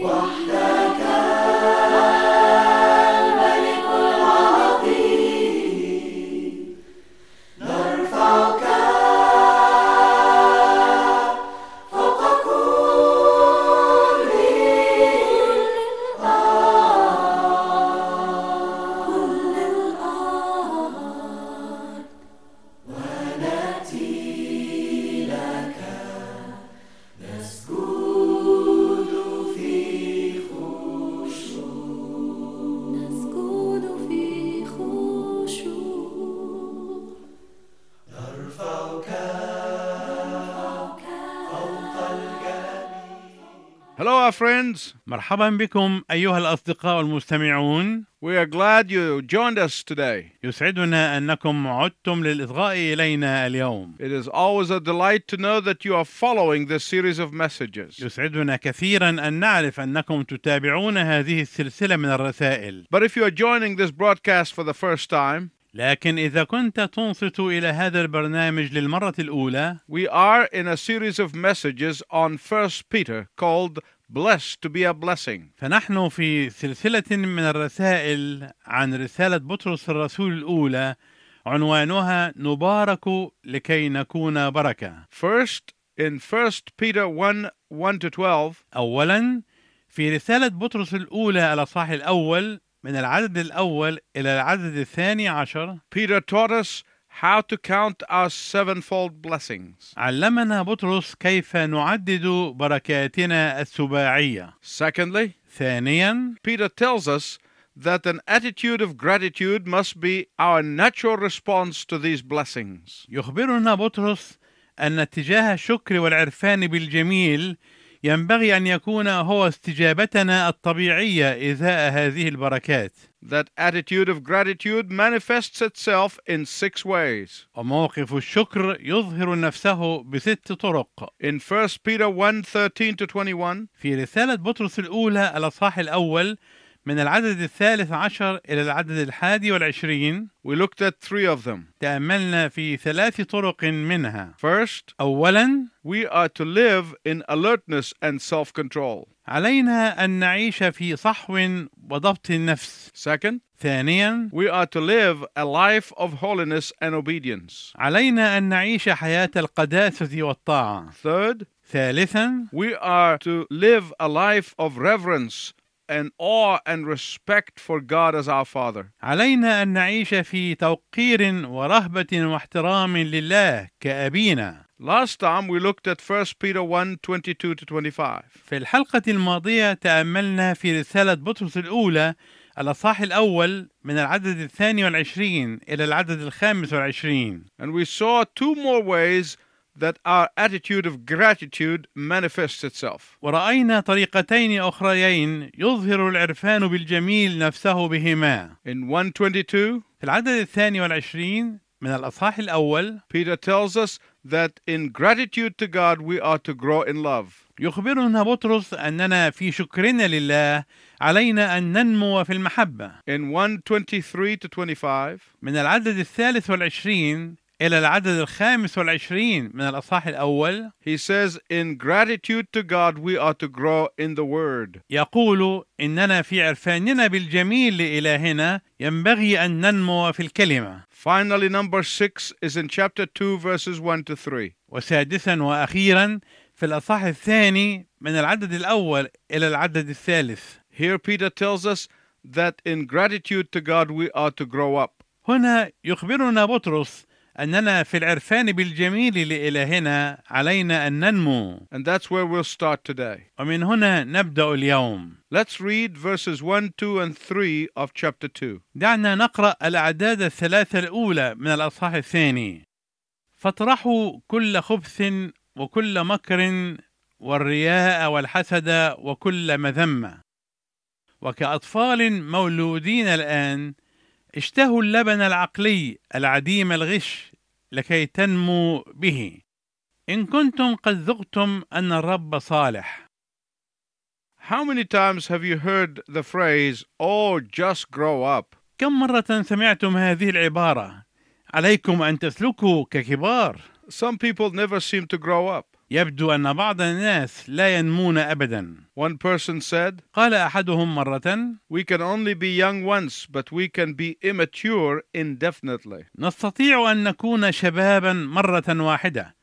我 مرحبا بكم أيها الأصدقاء المستمعون We are glad you joined us today. يسعدنا أنكم عدتم للإصغاء إلينا اليوم It is always a delight to know that you are following this series of messages. يسعدنا كثيرا أن نعرف أنكم تتابعون هذه السلسلة من الرسائل But if you are joining this broadcast for the first time, لكن إذا كنت تنصت إلى هذا البرنامج للمرة الأولى we are in a series of messages on 1 Peter called Blessed to be a Blessing. فنحن في سلسلة من الرسائل عن رسالة بطرس الرسول الأولى عنوانها نبارك لكي نكون بركة. First, in 1 Peter 1 1 to 12, أولا في رسالة بطرس الأولى الأصحاح الأول من العدد الأول إلى العدد الثاني عشر. Peter taught us how to count our sevenfold blessings. علمنا بطرس كيف نعدد بركاتنا السباعية Secondly, ثانيا Peter tells us that an attitude of gratitude must be our natural response to these blessings. يخبرنا بطرس أن اتجاه الشكر والعرفان بالجميل ينبغي أن يكون هو استجابتنا الطبيعية إزاء هذه البركات That attitude of gratitude manifests itself in six ways. وموقف الشكر يظهر نفسه بست طرق In 1 Peter 1 13 to 21, في رسالة بطرس الأولى الأصحاح الأول من العدد الثالث عشر إلى العدد الحادي والعشرين we looked at three of them. تأملنا في ثلاث طرق منها First, أولا we are to live in alertness and self control. علينا أن نعيش في صحو وضبط النفس Second, ثانيا we are to live a life of holiness and obedience. علينا أن نعيش حياة القداسة والطاعة Third, ثالثا we are to live a life of reverence and awe and respect for God as our Father. علينا أن نعيش في توقير ورهبة واحترام لله كأبينا Last time we looked at 1 Peter 1 22 to 25. في الحلقة الماضية تأملنا في رسالة بطرس الأولى الأصحاح الأول من العدد الثاني والعشرين إلى العدد الخامس والعشرين And we saw two more ways that our attitude of gratitude manifests itself. ورأينا طريقتين أخريين يظهر العرفان بالجميل نفسه بهما In 122, في العدد الثاني والعشرين من الأصحاح الأول Peter tells us that in gratitude to God we are to grow in love. يخبرنا بطرس أننا في شكرنا لله علينا أن ننمو في المحبة In 123 to 25, من العدد الثالث والعشرين إلى العدد الخامس والعشرين من الأصحاح الأول he says, In gratitude to God we are to grow in the Word. يقول إننا في عرفاننا بالجميل لإلهنا ينبغي أن ننمو في الكلمة Finally, number six is in chapter 2, verses 1 to 3. وسادسا وأخيرا في الأصحاح الثاني من العدد الأول إلى العدد الثالث Here, Peter tells us that in gratitude to God we are to grow up. هنا يخبرنا بطرس أننا في العرفان بالجميل لإلهنا علينا أن ننمو And that's where we'll start today. ومن هنا نبدأ اليوم Let's read verses 1, 2, and 3 of chapter 2. دعنا نقرأ الأعداد الثلاثة الأولى من الأصحاح الثاني فاطرحوا كل خبث وكل مكر والرياء والحسد وكل مذمة وكأطفال مولودين الآن اشتهوا اللبن العقلي العديم الغش لكي تنمو به إن كنتم قد ذقتم أن الرب صالح How many times have you heard the phrase, oh, just grow up? كم مرة سمعتم هذه العبارة عليكم أن تسلكوا ككبار Some people never seem to grow up. يبدو أن بعض الناس لا ينمون أبدا One person said, قال أحدهم مرة We can only be young once, but we can be immature indefinitely. نستطيع أن نكون شبابا مرة واحدة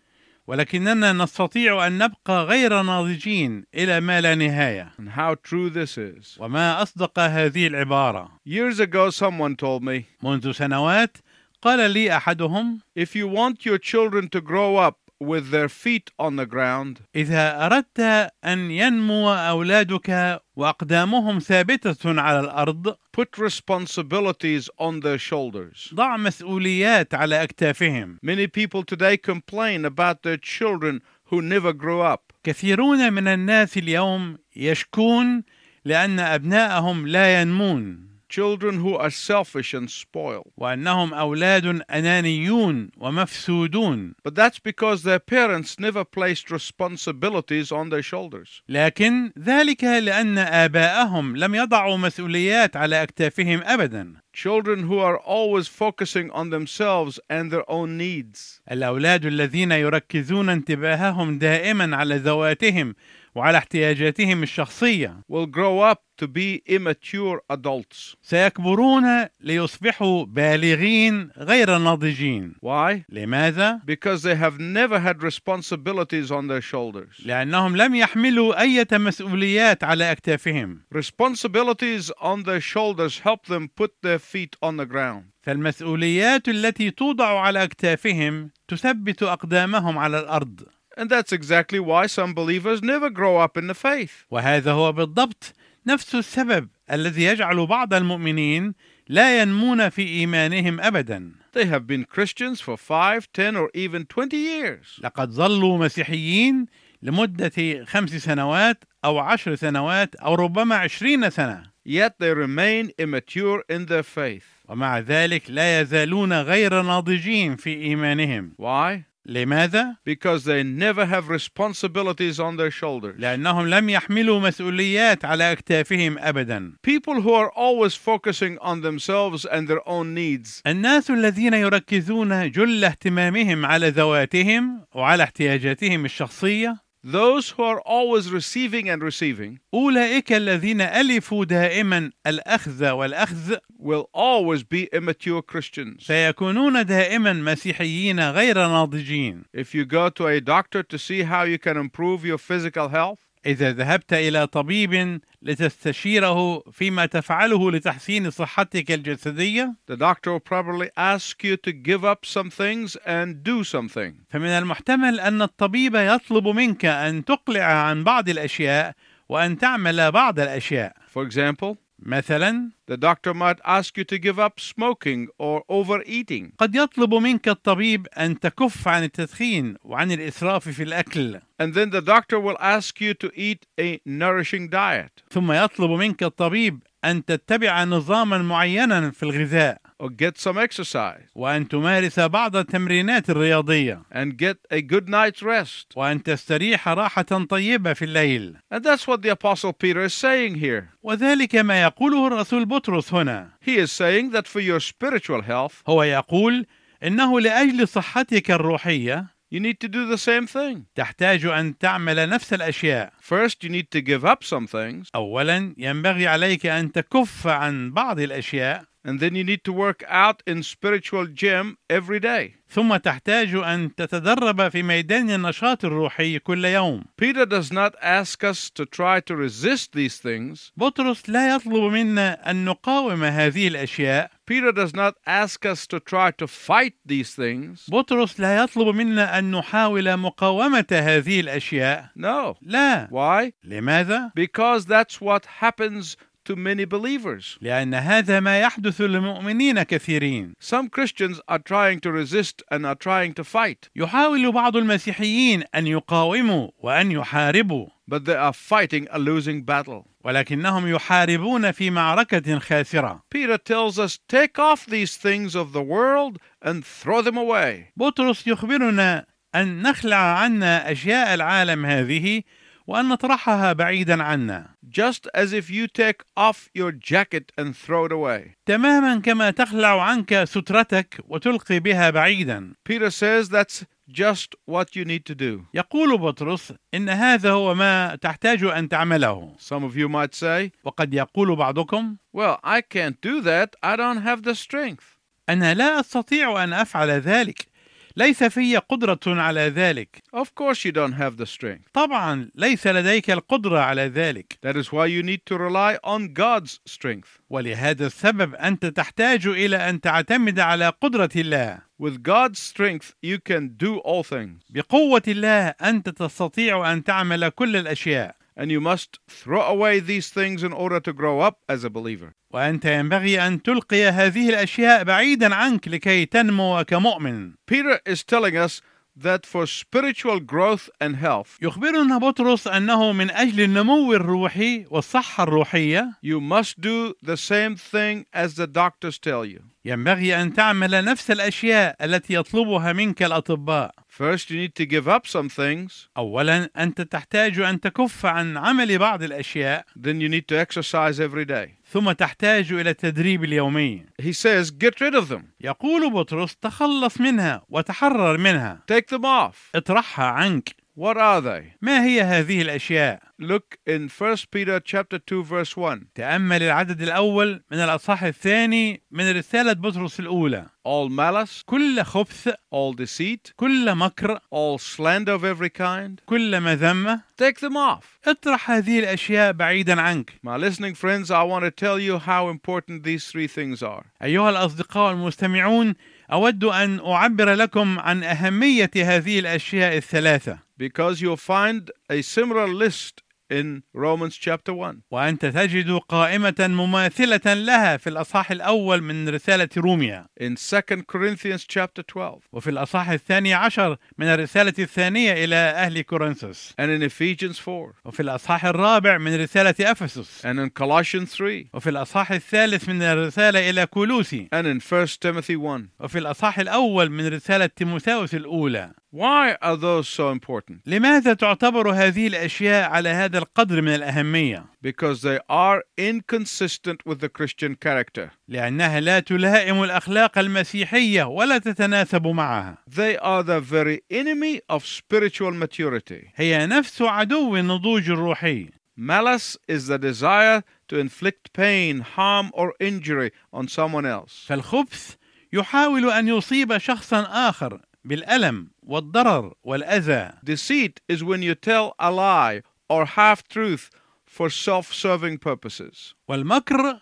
ولكننا نستطيع أن نبقى غير ناضجين إلى ما لا نهاية And how true this is. وما أصدق هذه العبارة Years ago, someone told me, منذ سنوات قال لي أحدهم If you want your children to grow up with their feet on the ground, إذا أردت أن ينمو أولادك وأقدامهم ثابتة على الأرض put responsibilities on their shoulders. ضع مسؤوليات على أكتافهم Many people today complain about their children who never grew up. كثيرون من الناس اليوم يشكون لأن أبناءهم لا ينمون Children who are selfish and spoiled. وأنهم أولاد أنانيون ومفسودون But that's because their parents never placed responsibilities on their shoulders. لكن ذلك لأن آباءهم لم يضعوا مسؤوليات على أكتافهم أبدا Children who are always focusing on themselves and their own needs. الأولاد الذين يركزون انتباههم دائما على ذواتهم وعلى احتياجاتهم الشخصية will grow up to be immature adults. سيكبرون ليصبحوا بالغين غير ناضجين Why? لماذا؟ Because they have never had responsibilities on their shoulders. لأنهم لم يحملوا أي مسؤوليات على أكتافهم Responsibilities on their shoulders help them put their feet on the ground. فالمسؤوليات التي توضع على أكتافهم تثبت أقدامهم على الأرض And that's exactly why some believers never grow up in the faith. وهذا هو بالضبط نفس السبب الذي يجعل بعض المؤمنين لا ينمون في إيمانهم أبدا They have been Christians for 5, 10, or even 20 years. لقد ظلوا مسيحيين لمدة خمس سنوات أو عشر سنوات أو ربما عشرين سنة Yet they remain immature in their faith. ومع ذلك لا يزالون غير ناضجين في إيمانهم Why? لماذا؟ Because they never have responsibilities on their shoulders. لأنهم لم يحملوا مسؤوليات على أكتافهم أبدا People who are always focusing on themselves and their own needs الناس الذين يركزون جل اهتمامهم على ذواتهم وعلى احتياجاتهم الشخصية Those who are always receiving and receiving أولئك الذين ألفوا دائما الأخذ والأخذ will always be immature Christians. سيكونون دائما مسيحيين غير ناضجين If you go to a doctor to see how you can improve your physical health, إذا ذهبت إلى طبيب لتستشيره فيما تفعله لتحسين صحتك الجسدية the doctor will probably ask you to give up some things and do something. فمن المحتمل أن الطبيب يطلب منك أن تقلع عن بعض الأشياء وأن تعمل بعض الأشياء For example, مثلا the doctor might ask you to give up smoking or overeating. قد يطلب منك الطبيب أن تكف عن التدخين وعن الإسراف في الأكل And then the doctor will ask you to eat a nourishing diet ثم يطلب منك الطبيب أن تتبع نظاما معينا في الغذاء or get some exercise وأن تمارس بعض التمرينات الرياضية and get a good night's rest. وأن تستريح راحة طيبة في الليل And that's what the Apostle Peter is saying here. وذلك ما يقوله الرسول بطرس هنا He is saying that for your spiritual health, هو يقول إنه لأجل صحتك الروحية you need to do the same thing. تحتاج أن تعمل نفس الأشياء First, you need to give up some things, أولا ينبغي عليك أن تكف عن بعض الأشياء and then you need to work out in spiritual gym every day. ثم تحتاج أن تتدرب في ميدان النشاط الروحي كل يوم Peter does not ask us to try to resist these things. بطرس لا يطلب منا أن نقاوم هذه الأشياء Peter does not ask us to try to fight these things. بطرس لا يطلب منا أن نحاول مقاومة هذه الأشياء No. لا Why? لماذا؟ Because that's what happens to many believers. لأن هذا ما يحدث للمؤمنين كثيرين Some Christians are trying to resist and are trying to fight, يحاول بعض المسيحيين أن يقاوموا وأن يحاربوا but they are fighting a losing battle. ولكنهم يحاربون في معركة خاسرة Peter tells us, take off these things of the world and throw them away. بطرس يخبرنا أن نخلع عنا أشياء العالم هذه وأن نطرحها بعيدا عنا Just as if you take off your jacket and throw it away. تماما كما تخلع عنك سترتك وتلقي بها بعيدا Peter says that's just what you need to do. يقول بطرس إن هذا هو ما تحتاج أن تعمله Some of you might say, وقد يقول بعضكم well, I can't do that. I don't have the strength. أنا لا أستطيع أن أفعل ذلك ليس في قدرة على ذلك Of course you don't have the strength. طبعا ليس لديك القدرة على ذلك That is why you need to rely on God's strength. ولهذا السبب أنت تحتاج إلى أن تعتمد على قدرة الله With God's strength, you can do all things. بقوة الله أنت تستطيع أن تعمل كل الأشياء And you must throw away these things in order to grow up as a believer. وأنت ينبغي أن تلقي هذه الأشياء بعيدا عنك لكي تنمو كمؤمن Peter is telling us that for spiritual growth and health, يخبرنا بطرس أنه من أجل النمو الروحي والصحة الروحية you must do the same thing as the doctors tell you. ينبغي أن تعمل نفس الأشياء التي يطلبها منك الأطباء. First, you need to give up some things, أولا أنت تحتاج أن تكف عن عمل بعض الأشياء. Then you need to exercise every day. ثم تحتاج إلى التدريب اليومي. He says, get rid of them, يقول بطرس تخلص منها وتحرر منها. Take them off. اطرحها عنك. What are they? ما هي هذه الأشياء Look in 1 Peter chapter 2 verse 1. تأمل العدد الأول من الأصحاح الثاني من رسالة بطرس الأولى All malice, كل خبث all deceit, كل مكر all slander of every kind, كل مذمة take them off. اطرح هذه الأشياء بعيدا عنك My listening friends, I want to tell you how important these three things are. أيها الأصدقاء المستمعون أود أن أعبر لكم عن أهمية هذه الأشياء الثلاثة Because you'll find a similar list in Romans chapter 1. وأنت تجد قائمة مماثلة لها في الأصحاح الأول من رسالة روميا In 2 Corinthians chapter 12. وفي الأصحاح الثاني عشر من الرسالة الثانية إلى أهل كورنثوس And in Ephesians 4. وفي الأصحاح الرابع من رسالة أفسس And in Colossians 3. وفي الأصحاح الثالث من الرسالة إلى كولوسي And in 1 Timothy 1. وفي الأصحاح الأول من رسالة تيموثاوس الأولى Why are those so important? لماذا تعتبر هذه الأشياء على هذا القدر من الأهمية؟ Because they are inconsistent with the Christian character. لأنها لا تلائم الأخلاق المسيحية ولا تتناسب معها They are the very enemy of spiritual maturity. هي نفس عدو النضوج الروحي Malice is the desire to inflict pain, harm, or injury on someone else. فالخبث يحاول أن يصيب شخصا آخر بالألم والضرر والأذى Deceit is when you tell a lie or half truth for self serving purposes. والمكر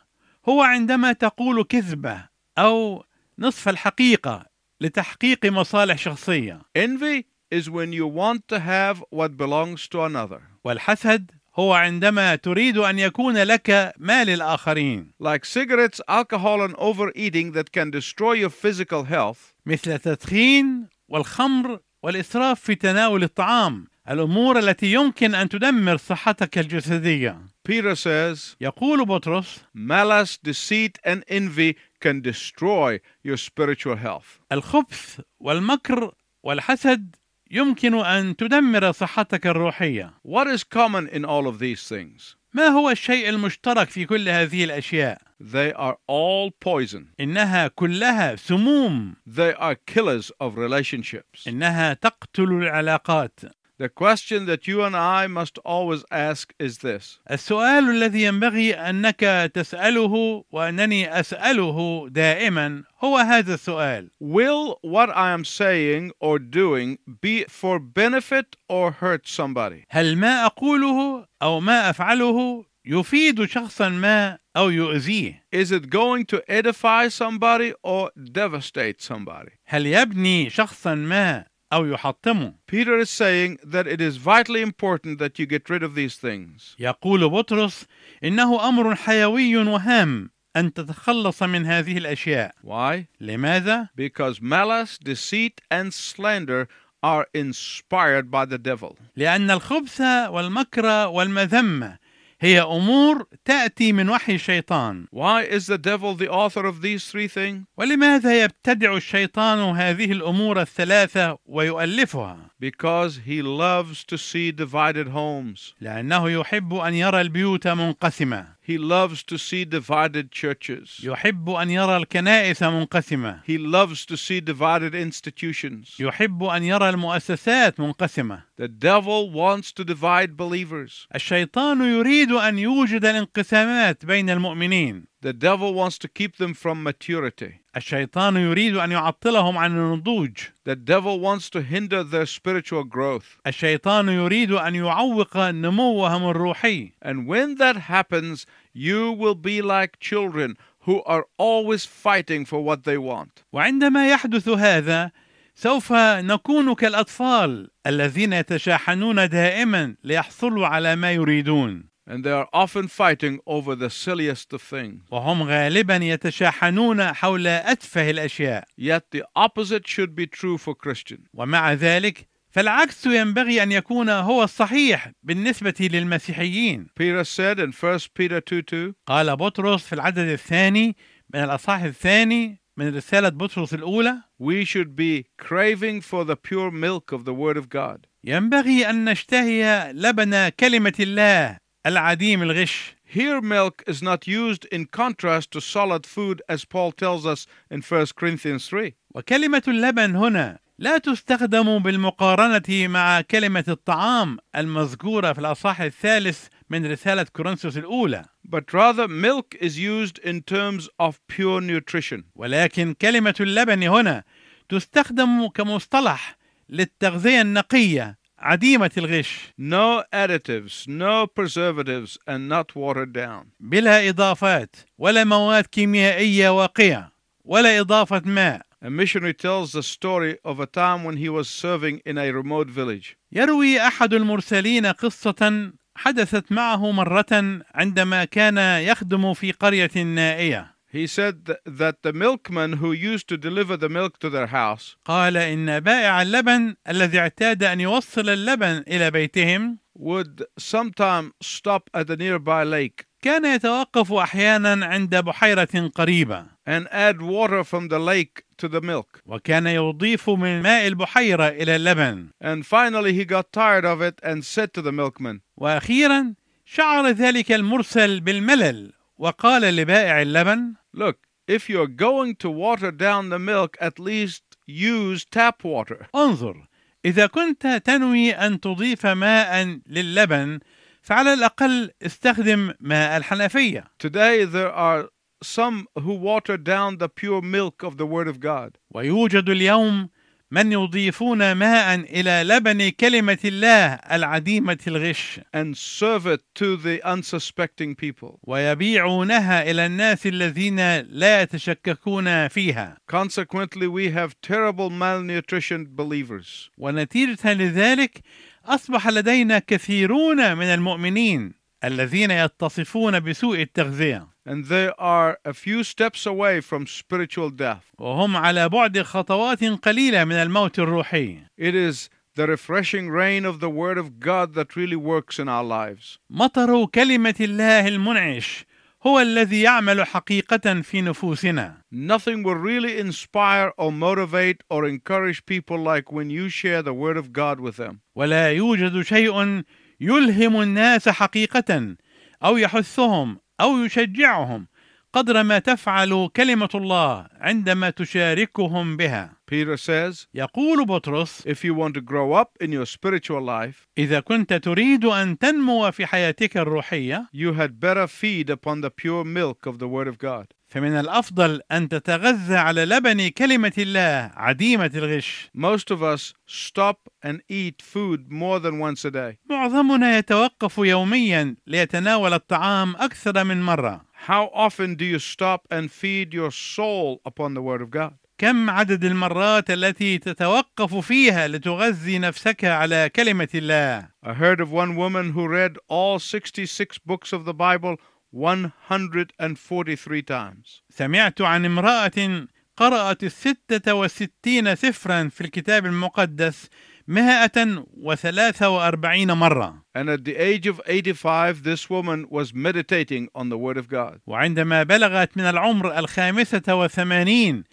هو عندما تقول كذبة أو نصف الحقيقة لتحقيق مصالح شخصية Envy is when you want to have what belongs to another. والحسد هو عندما تريد أن يكون لك مال الآخرين Like cigarettes, alcohol, and overeating that can destroy your physical health, مثل التدخين والخمر والإسراف في تناول الطعام الأمور التي يمكن أن تدمر صحتك الجسدية Peter says, يقول بطرس malice, deceit, and envy can destroy your spiritual health. الخبث والمكر والحسد يمكن أن تدمر صحتك الروحية What is common in all of these things? ما هو الشيء المشترك في كل هذه الأشياء؟ They are all poison. إنها كلها سموم They are killers of relationships. إنها تقتل العلاقات The question that you and I must always ask is this السؤال الذي ينبغي أنك تسأله وأنني أسأله دائما هو هذا السؤال Will what I am saying or doing be for benefit or hurt somebody? هل ما أقوله أو ما أفعله يفيد شخصا ما أو يؤذيه Is it going to edify somebody or devastate somebody? هل يبني شخصا ما أو يحطمه Peter is saying that it is vitally important that you get rid of these things. يقول بطرس إنه أمر حيوي وهام أن تتخلص من هذه الأشياء Why? لماذا؟ Because malice, deceit, and slander are inspired by the devil. لأن الخبث والمكر والمذمة هي أمور تأتي من وحي الشيطان Why is the devil the author of these three things? ولماذا يبتدع الشيطان هذه الأمور الثلاثة ويؤلفها؟ Because he loves to see divided homes. لأنه يحب أن يرى البيوت منقسمة He loves to see divided churches. يحب أن يرى الكنائس منقسمة He loves to see divided institutions. يحب أن يرى المؤسسات منقسمة The devil wants to divide believers. الشيطان يريد أن يوجد الانقسامات بين المؤمنين The devil wants to keep them from maturity. الشيطان يريد أن يعطلهم عن النضوج The devil wants to hinder their spiritual growth. الشيطان يريد أن يعوق نموهم الروحي And when that happens, you will be like children who are always fighting for what they want. وعندما يحدث هذا سوف نكون كالأطفال الذين يتشاحنون دائما ليحصلوا على ما يريدون And they are often fighting over the silliest of things. وهم غالبا يتشاحنون حول أتفه الأشياء Yet the opposite should be true for Christians. ومع ذلك فالعكس ينبغي أن يكون هو الصحيح بالنسبة للمسيحيين Peter said in 1 Peter 2 2, قال بطرس في العدد الثاني من الأصحاح الثاني من رسالة بطرس الأولى we should be craving for the pure milk of the Word of God. ينبغي أن نشتهي لبن كلمة الله العديم الغش Here, milk is not used in contrast to solid food, as Paul tells us in 1 Corinthians 3. وكلمة اللبن هنا لا تستخدم بالمقارنة مع كلمة الطعام المذكورة في الأصحاح الثالث من رسالة كورنثوس الأولى But rather, milk is used in terms of pure nutrition. ولكن كلمة اللبن هنا تستخدم كمصطلح للتغذية النقية عديمة الغش No additives, no preservatives, and not watered down. بلا إضافات ولا مواد كيميائية واقية ولا إضافة ماء A missionary tells the story of a time when he was serving in a remote village. يروي أحد المرسلين قصة حدثت معه مرة عندما كان يخدم في قرية نائية He said th- that the milkman who used to deliver the milk to their house قال إن بائع اللبن الذي اعتاد أن يوصل اللبن إلى بيتهم would sometime stop at a nearby lake كان يتوقف أحيانا عند بحيرة قريبة and add water from the lake to the milk. وكان يضيف من ماء البحيرة إلى اللبن And finally, he got tired of it and said to the milkman, وأخيرا شعر ذلك المرسل بالملل وقال لبائع اللبن Look, if you're going to water down the milk, at least use tap water. انظر إذا كنت تنوي أن تضيف ماء للبن فعلى الأقل استخدم ماء الحنفية Today, there are some who water down the pure milk of the Word of God. ويوجد اليوم من يضيفون ماء إلى لبن كلمة الله العديمة الغش and serve it to the unsuspecting people. ويبيعونها إلى الناس الذين لا يتشككون فيها Consequently, we have terrible malnutritioned believers. ونتيجة لذلك أصبح لدينا كثيرون من المؤمنين الذين يتصفون بسوء التغذية And they are a few steps away from spiritual death. وهم على بعد خطوات قليلة من الموت الروحي It is the refreshing rain of the Word of God that really works in our lives. مطر كلمة الله المنعش هو الذي يعمل حقيقة في نفوسنا Nothing will really inspire or motivate or encourage people like when you share the Word of God with them. ولا يوجد شيء يلهم الناس حقيقة أو يحثهم أو يشجعهم قدر ما تفعل كلمة الله عندما تشاركهم بها Peter says, يقول بطرس if you want to grow up in your spiritual life, إذا كنت تريد أن تنمو في حياتك الروحية you had better feed upon the pure milk of the Word of God. فمن الأفضل أن تتغذى على لبن كلمة الله عديمة الغش Most of us stop and eat food more than once a day. معظمنا يتوقف يوميا ليتناول الطعام أكثر من مرة How often do you stop and feed your soul upon the Word of God? كم عدد المرات التي تتوقف فيها لتغذي نفسك على كلمة الله I heard of one woman who read all 66 books of the Bible 143 times. سمعت عن امرأة قرأت الستة وستين سفرا في الكتاب المقدس مائة وثلاثة وأربعين مرة And at the age of 85, this woman was meditating on the Word of God. وعندما بلغت من العمر الخامسة وثمانين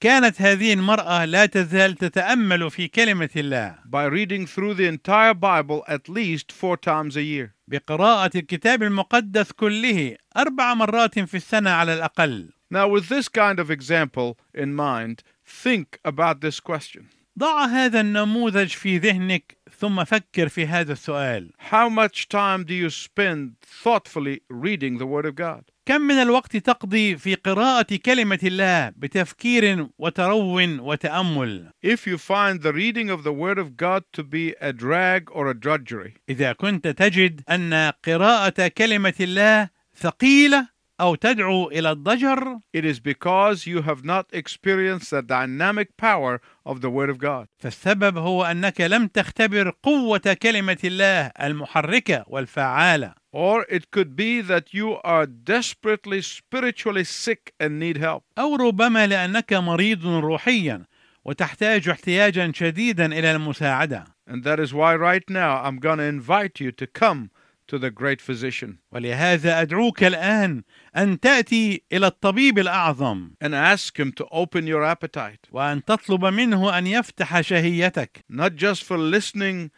كانت هذه المرأة لا تزال تتأمل في كلمة الله by reading through the entire Bible at least four times a year. بقراءة الكتاب المقدس كله أربع مرات في السنة على الأقل Now, with this kind of example in mind, think about this question ضع هذا النموذج في ذهنك ثم فكر في هذا السؤال How much time do you spend thoughtfully reading the Word of God? كم من الوقت تقضي في قراءة كلمة الله بتفكير وترو وتأمل If you find the reading of the Word of God to be a drag or a drudgery, إذا كنت تجد أن قراءة كلمة الله ثقيلة أو تدعو إلى الضجر it is because you have not experienced the dynamic power of the Word of God. فالسبب هو أنك لم تختبر قوة كلمة الله المحركة والفعالة Or it could be that you are desperately spiritually sick and need help. أو ربما لأنك مريض روحيا وتحتاج احتياجا شديدا إلى المساعدة And that is why right now I'm going to invite you to come to the great physician. ولهذا أدعوك الآن أن تأتي إلى الطبيب الأعظم. And ask him to open your appetite, وأن تطلب منه أن يفتح شهيتك. Not just for listening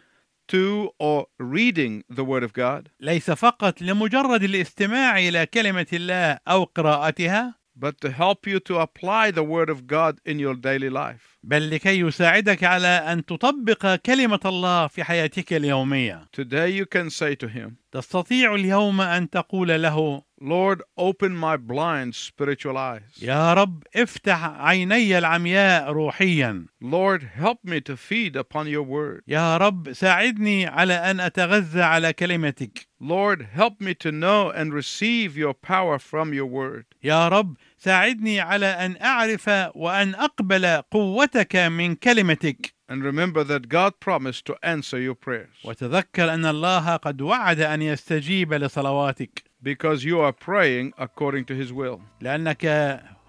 to or reading the Word of God, ليس فقط لمجرد الاستماع إلى كلمة الله أو قراءتها. but to help you to apply the Word of God in your daily life. بل لكي يساعدك على أن تطبق كلمة الله في حياتك اليومية Today you can say to him, تستطيع اليوم أن تقول له Lord, open my blind spiritual eyes. يا رب افتح عيني العمياء روحيا Lord, help me to feed upon your word. يا رب ساعدني على أن أتغذى على كلمتك Lord, help me to know and receive your power from your word. يا رب ساعدني على أن أعرف وأن أقبل قوتك من كلمتك And remember that God promised to answer your prayers وتذكر أن الله قد وعد أن يستجيب لصلواتك Because you are praying according to his will. لأنك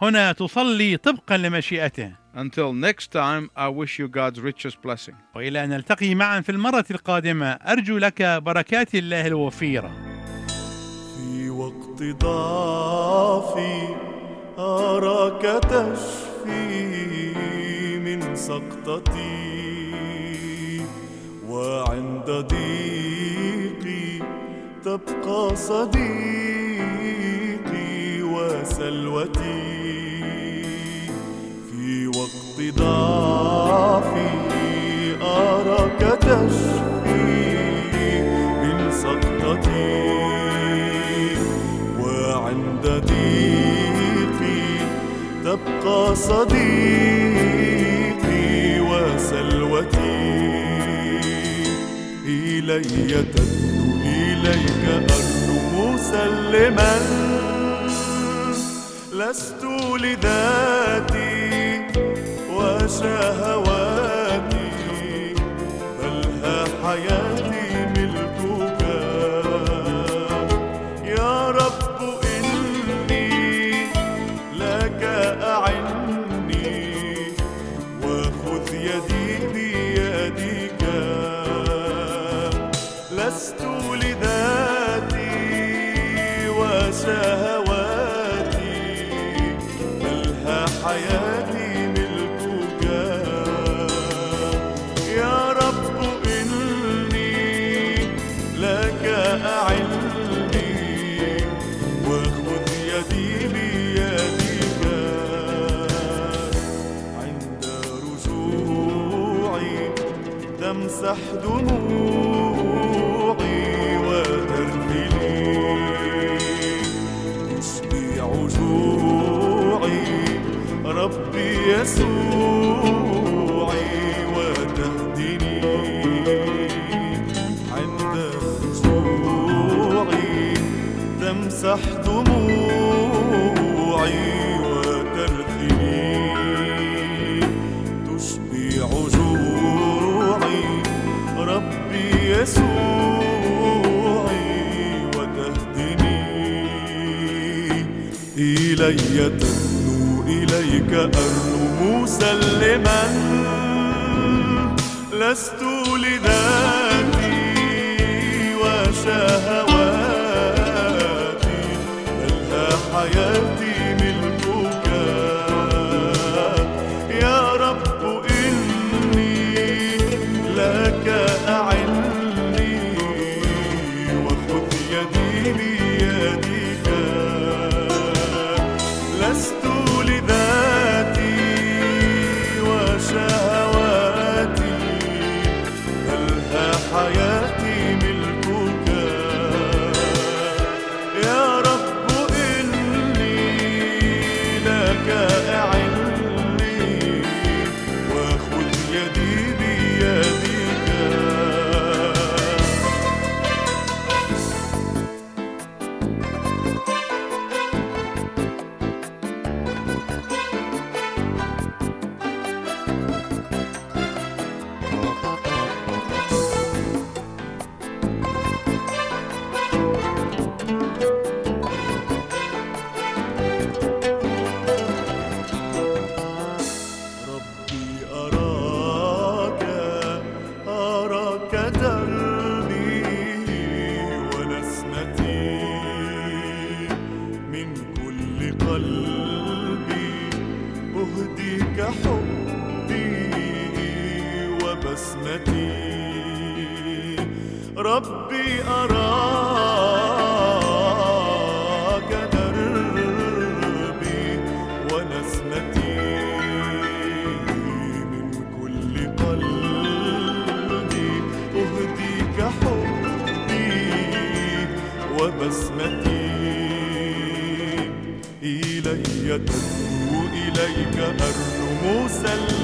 هنا تصلي طبقا لمشيئته Until next time, I wish you God's richest blessing. وإلى أن نلتقي معا في المرة القادمة أرجو لك بركات الله الوفيرة في وقت ضعفي أراك تشفي من سقطتي وعند ضيقي تبقى صديقي وسلوتي. في وقت ضعفي أراك تشفي من سقطتي. وعند ضيقي تبقى صديقي وسلوتي. إلي تدنو إليك أرجو مسلما لست لذاتي وشهواتي بل ها حياتي Dulu.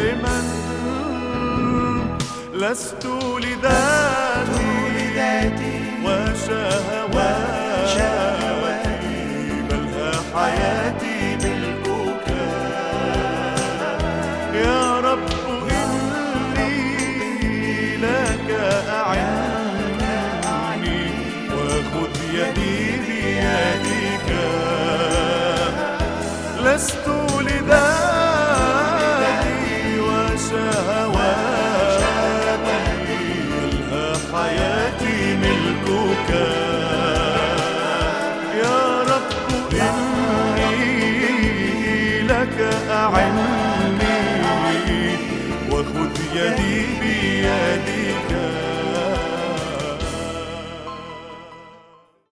مسلما لست لذاتي. وشهواتي. أعني وخذ يدي بيدك